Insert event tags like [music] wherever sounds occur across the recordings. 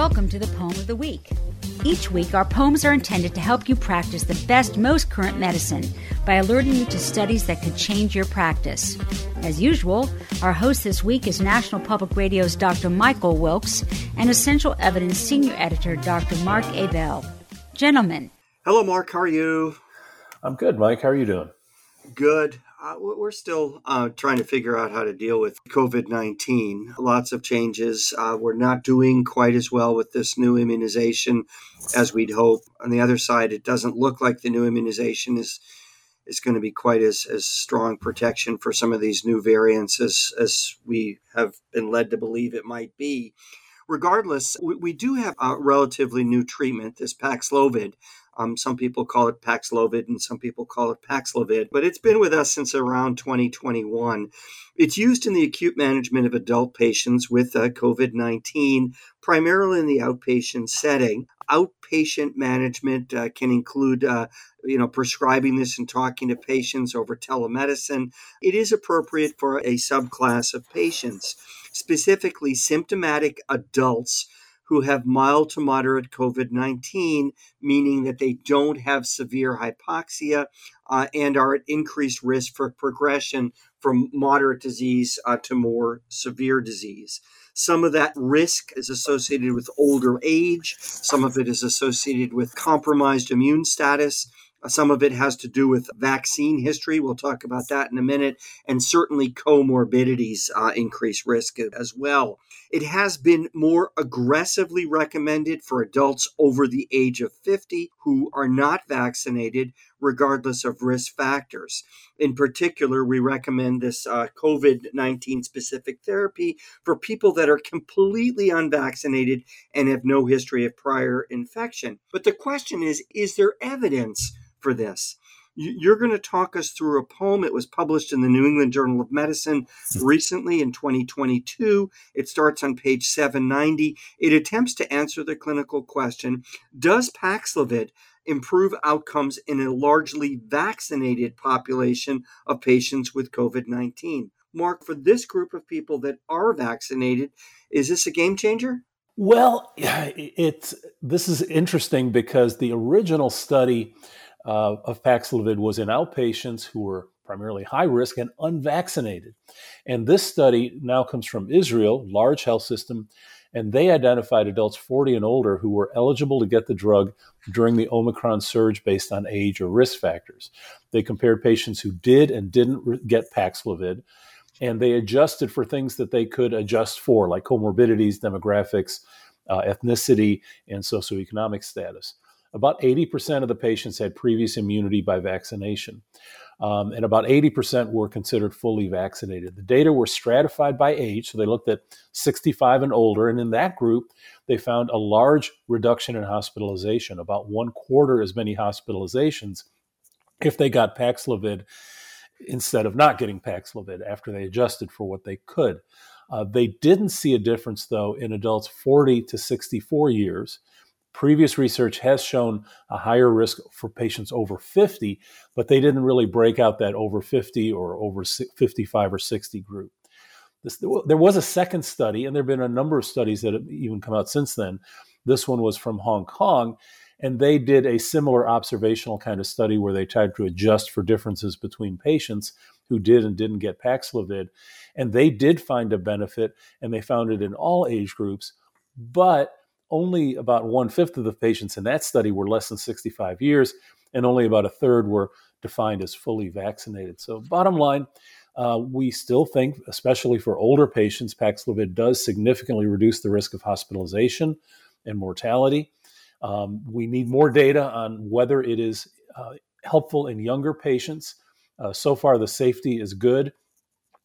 Welcome to the Poem of the Week. Each week, our poems are intended to help you practice the best, most current medicine by alerting you to studies that could change your practice. As usual, our host this week is National Public Radio's Dr. Michael Wilkes and Essential Evidence Senior Editor Dr. Mark Ebell. Gentlemen. Hello, Mark. How are you? I'm good, Mike. How are you doing? Good. Uh, we're still uh, trying to figure out how to deal with COVID 19. Lots of changes. Uh, we're not doing quite as well with this new immunization as we'd hope. On the other side, it doesn't look like the new immunization is is going to be quite as, as strong protection for some of these new variants as, as we have been led to believe it might be. Regardless, we, we do have a relatively new treatment, this Paxlovid, um, some people call it Paxlovid and some people call it Paxlovid, but it's been with us since around 2021. It's used in the acute management of adult patients with uh, COVID 19, primarily in the outpatient setting. Outpatient management uh, can include, uh, you know, prescribing this and talking to patients over telemedicine. It is appropriate for a subclass of patients, specifically symptomatic adults who have mild to moderate COVID 19, meaning that they don't have severe hypoxia uh, and are at increased risk for progression from moderate disease uh, to more severe disease. Some of that risk is associated with older age, some of it is associated with compromised immune status. Some of it has to do with vaccine history. We'll talk about that in a minute. And certainly comorbidities uh, increase risk as well. It has been more aggressively recommended for adults over the age of 50 who are not vaccinated, regardless of risk factors. In particular, we recommend this uh, COVID 19 specific therapy for people that are completely unvaccinated and have no history of prior infection. But the question is is there evidence for this? You're going to talk us through a poem. It was published in the New England Journal of Medicine [laughs] recently in 2022. It starts on page 790. It attempts to answer the clinical question Does Paxlovid improve outcomes in a largely vaccinated population of patients with COVID 19? Mark, for this group of people that are vaccinated, is this a game changer? Well, [sighs] it's this is interesting because the original study uh, of Paxlovid was in outpatients who were primarily high risk and unvaccinated. And this study now comes from Israel, large health system, and they identified adults 40 and older who were eligible to get the drug during the Omicron surge based on age or risk factors. They compared patients who did and didn't get Paxlovid, and they adjusted for things that they could adjust for, like comorbidities, demographics, uh, ethnicity, and socioeconomic status. About 80% of the patients had previous immunity by vaccination, um, and about 80% were considered fully vaccinated. The data were stratified by age, so they looked at 65 and older, and in that group, they found a large reduction in hospitalization, about one quarter as many hospitalizations if they got Paxlovid instead of not getting Paxlovid after they adjusted for what they could. Uh, they didn't see a difference, though, in adults 40 to 64 years. Previous research has shown a higher risk for patients over 50, but they didn't really break out that over 50 or over 55 or 60 group. This, there was a second study, and there have been a number of studies that have even come out since then. This one was from Hong Kong, and they did a similar observational kind of study where they tried to adjust for differences between patients who did and didn't get Paxlovid. And they did find a benefit, and they found it in all age groups, but only about one fifth of the patients in that study were less than 65 years, and only about a third were defined as fully vaccinated. So, bottom line, uh, we still think, especially for older patients, Paxlovid does significantly reduce the risk of hospitalization and mortality. Um, we need more data on whether it is uh, helpful in younger patients. Uh, so far, the safety is good.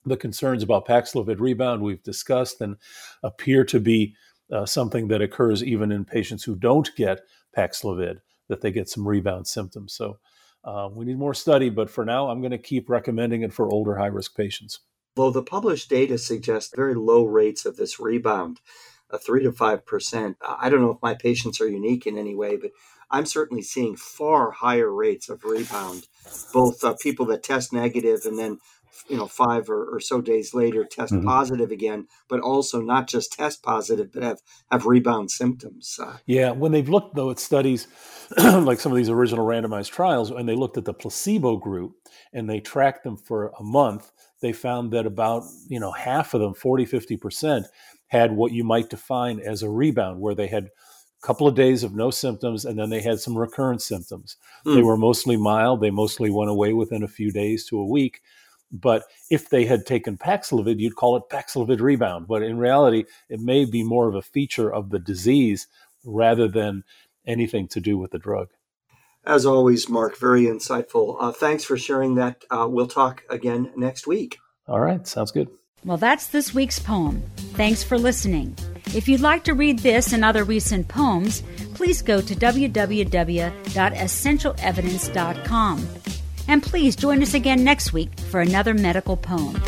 The concerns about Paxlovid rebound we've discussed and appear to be uh, something that occurs even in patients who don't get Paxlovid, that they get some rebound symptoms. So uh, we need more study, but for now, I'm going to keep recommending it for older high risk patients. Though the published data suggests very low rates of this rebound, a three to five percent. I don't know if my patients are unique in any way, but I'm certainly seeing far higher rates of rebound, both uh, people that test negative and then you know five or, or so days later test mm-hmm. positive again but also not just test positive but have have rebound symptoms uh, yeah when they've looked though at studies [clears throat] like some of these original randomized trials and they looked at the placebo group and they tracked them for a month they found that about you know half of them 40 50% had what you might define as a rebound where they had a couple of days of no symptoms and then they had some recurrent symptoms mm. they were mostly mild they mostly went away within a few days to a week but if they had taken Paxlovid, you'd call it Paxlovid rebound. But in reality, it may be more of a feature of the disease rather than anything to do with the drug. As always, Mark, very insightful. Uh, thanks for sharing that. Uh, we'll talk again next week. All right, sounds good. Well, that's this week's poem. Thanks for listening. If you'd like to read this and other recent poems, please go to www.essentialevidence.com. And please join us again next week for another medical poem.